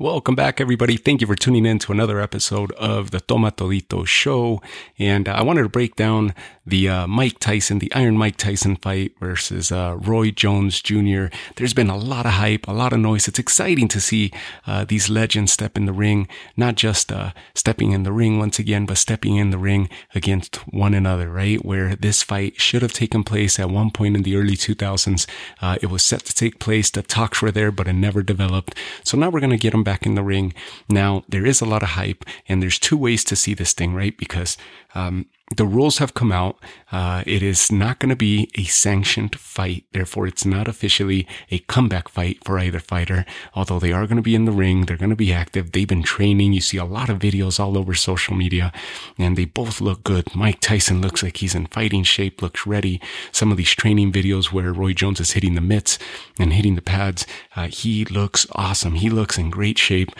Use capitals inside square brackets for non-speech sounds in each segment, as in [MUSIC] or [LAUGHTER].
Welcome back, everybody. Thank you for tuning in to another episode of the Toma Todito Show. And uh, I wanted to break down the uh, Mike Tyson, the Iron Mike Tyson fight versus uh, Roy Jones Jr. There's been a lot of hype, a lot of noise. It's exciting to see uh, these legends step in the ring, not just uh, stepping in the ring once again, but stepping in the ring against one another, right? Where this fight should have taken place at one point in the early 2000s. Uh, it was set to take place. The talks were there, but it never developed. So now we're going to get them back in the ring. Now, there is a lot of hype, and there's two ways to see this thing, right? Because um, the rules have come out. Uh, it is not going to be a sanctioned fight. Therefore, it's not officially a comeback fight for either fighter. Although they are going to be in the ring, they're going to be active. They've been training. You see a lot of videos all over social media, and they both look good. Mike Tyson looks like he's in fighting shape, looks ready. Some of these training videos where Roy Jones is hitting the mitts and hitting the pads, uh, he looks awesome. He looks in great shape.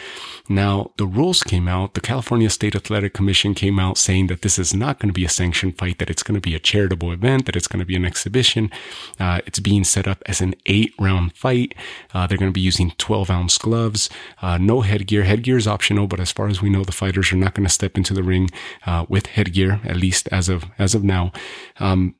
Now, the rules came out. The California State Athletic Commission came out saying that this is not going to be a sanctioned fight, that it's going to be a charitable event, that it's going to be an exhibition. Uh, it's being set up as an eight round fight. Uh, they're going to be using 12 ounce gloves, uh, no headgear. Headgear is optional, but as far as we know, the fighters are not going to step into the ring uh, with headgear, at least as of as of now. Um,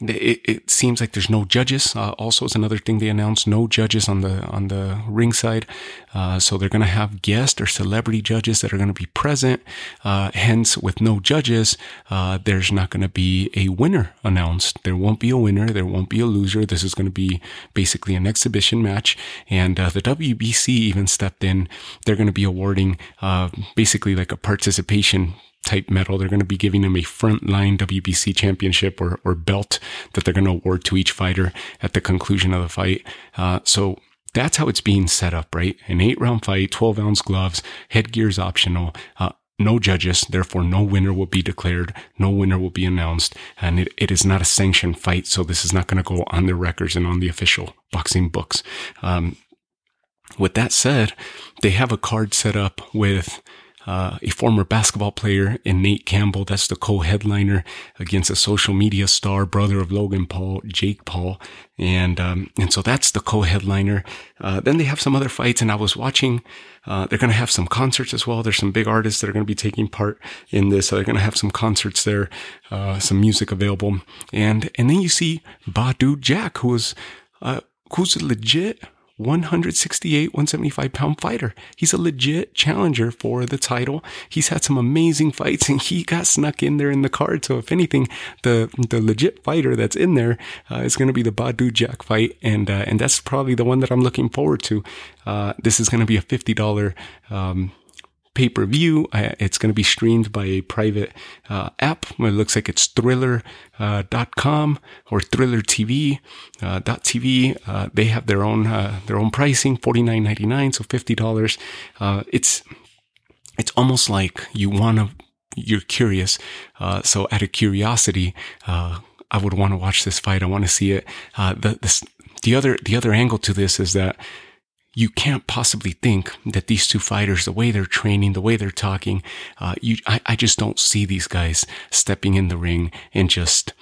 it, it, seems like there's no judges. Uh, also, it's another thing they announced: no judges on the on the ringside. Uh, so they're going to have guest or celebrity judges that are going to be present. Uh, hence, with no judges, uh, there's not going to be a winner announced. There won't be a winner. There won't be a loser. This is going to be basically an exhibition match. And uh, the WBC even stepped in. They're going to be awarding uh, basically like a participation type medal. They're going to be giving them a frontline WBC championship or, or belt that they're going to award to each fighter at the conclusion of the fight. Uh, so that's how it's being set up, right? An eight round fight, 12 ounce gloves, headgear is optional. Uh, no judges, therefore no winner will be declared, no winner will be announced, and it, it is not a sanctioned fight, so this is not going to go on the records and on the official boxing books. Um, with that said, they have a card set up with uh, a former basketball player in Nate Campbell. That's the co-headliner against a social media star, brother of Logan Paul, Jake Paul. And, um, and so that's the co-headliner. Uh, then they have some other fights and I was watching, uh, they're going to have some concerts as well. There's some big artists that are going to be taking part in this. So they're going to have some concerts there, uh, some music available. And, and then you see Badou Jack, who was, uh, who's legit 168, 175 pound fighter. He's a legit challenger for the title. He's had some amazing fights and he got snuck in there in the card. So if anything, the, the legit fighter that's in there uh, is going to be the Badou Jack fight. And, uh, and that's probably the one that I'm looking forward to. Uh, this is going to be a $50, um, pay per view. Uh, it's going to be streamed by a private uh, app. It looks like it's thriller.com uh, or thriller TV, uh, .tv. Uh, they have their own, uh, their own pricing, $49.99. So $50. it's, it's almost like you want to, you're curious. so out of curiosity, I would want to watch this fight. I want to see it. the, this, the other, the other angle to this is that you can't possibly think that these two fighters, the way they're training, the way they're talking, uh, you, I, I just don't see these guys stepping in the ring and just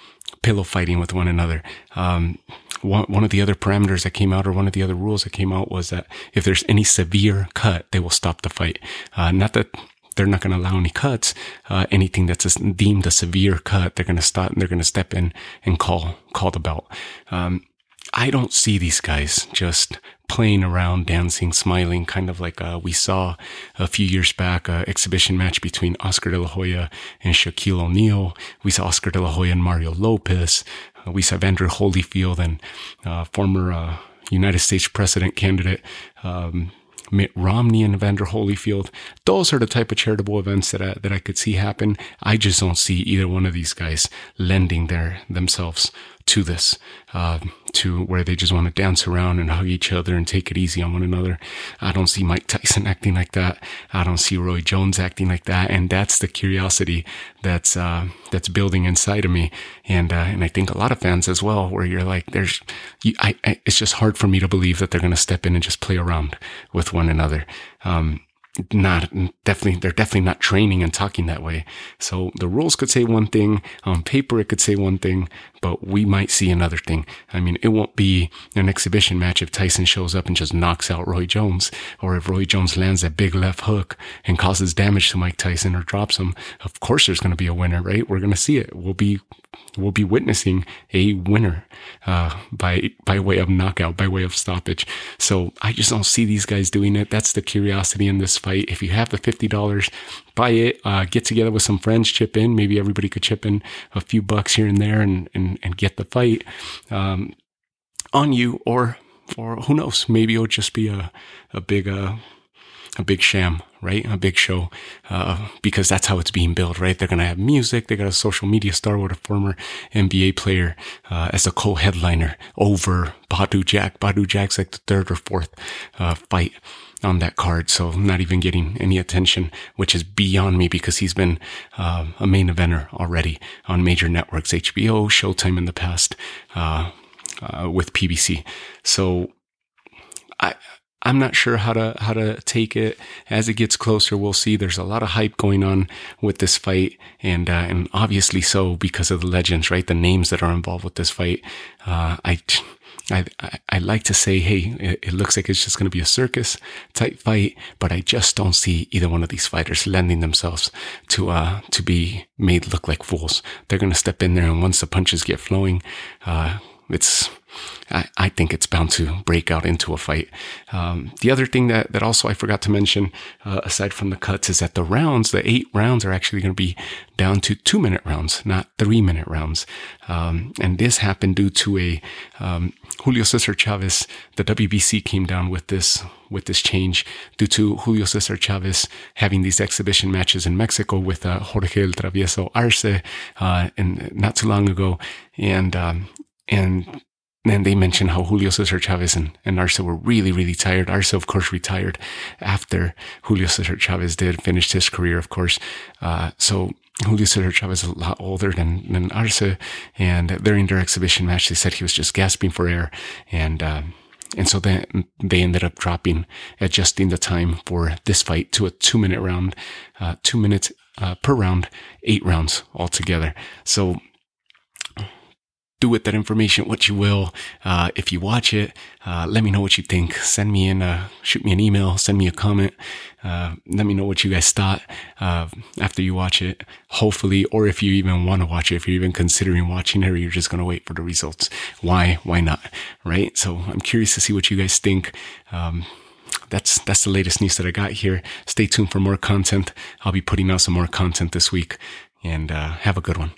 pillow fighting with one another. Um, one, one of the other parameters that came out or one of the other rules that came out was that if there's any severe cut, they will stop the fight. Uh, not that they're not going to allow any cuts. Uh, anything that's a, deemed a severe cut, they're going to stop. They're going to step in and call call the belt. Um, I don't see these guys just playing around, dancing, smiling, kind of like uh, we saw a few years back, a exhibition match between Oscar De La Hoya and Shaquille O'Neal. We saw Oscar De La Hoya and Mario Lopez. Uh, we saw Evander Holyfield and uh, former uh, United States president candidate um, Mitt Romney and Evander Holyfield. Those are the type of charitable events that I, that I could see happen. I just don't see either one of these guys lending their themselves to this, uh, to where they just want to dance around and hug each other and take it easy on one another. I don't see Mike Tyson [LAUGHS] acting like that. I don't see Roy Jones acting like that. And that's the curiosity that's, uh, that's building inside of me. And, uh, and I think a lot of fans as well, where you're like, there's, you, I, I, it's just hard for me to believe that they're going to step in and just play around with one another. Um, not definitely they're definitely not training and talking that way so the rules could say one thing on paper it could say one thing but we might see another thing. I mean, it won't be an exhibition match if Tyson shows up and just knocks out Roy Jones, or if Roy Jones lands that big left hook and causes damage to Mike Tyson or drops him. Of course, there's going to be a winner, right? We're going to see it. We'll be we'll be witnessing a winner uh, by by way of knockout, by way of stoppage. So I just don't see these guys doing it. That's the curiosity in this fight. If you have the fifty dollars, buy it. Uh, get together with some friends, chip in. Maybe everybody could chip in a few bucks here and there, and and, and get the fight um, on you, or or who knows? Maybe it'll just be a a big uh, a big sham, right? A big show, uh, because that's how it's being built, right? They're gonna have music. They got a social media star with a former NBA player uh, as a co-headliner over Badou Jack. Badou Jack's like the third or fourth uh, fight on that card, so not even getting any attention, which is beyond me because he's been uh, a main eventer already on major networks, HBO, Showtime in the past, uh, uh, with PBC. So I I'm not sure how to how to take it as it gets closer. We'll see. There's a lot of hype going on with this fight, and uh, and obviously so because of the legends, right? The names that are involved with this fight. Uh, I. I, I, like to say, hey, it, it looks like it's just going to be a circus type fight, but I just don't see either one of these fighters lending themselves to uh to be made look like fools. They're going to step in there, and once the punches get flowing, uh, it's I, I, think it's bound to break out into a fight. Um, the other thing that, that also I forgot to mention, uh, aside from the cuts, is that the rounds, the eight rounds, are actually going to be down to two minute rounds, not three minute rounds. Um, and this happened due to a um, Julio Cesar Chavez. The WBC came down with this with this change due to Julio Cesar Chavez having these exhibition matches in Mexico with uh, Jorge El Travieso Arce, uh, and not too long ago, and um, and then they mentioned how Julio Cesar Chavez and, and Arce were really, really tired. Arce, of course, retired after Julio Cesar Chavez did, finished his career, of course. Uh, so Cesar Chavez is a lot older than, than Arce. And during their exhibition match, they said he was just gasping for air. And, uh, and so then they ended up dropping, adjusting the time for this fight to a two minute round, uh, two minutes uh, per round, eight rounds altogether. So do with that information what you will. Uh, if you watch it, uh, let me know what you think. Send me in, uh, shoot me an email, send me a comment. Uh, let me know what you guys thought uh, after you watch it. Hopefully, or if you even want to watch it, if you're even considering watching it, or you're just going to wait for the results. Why? Why not? Right? So I'm curious to see what you guys think. Um, that's that's the latest news that I got here. Stay tuned for more content. I'll be putting out some more content this week, and uh, have a good one.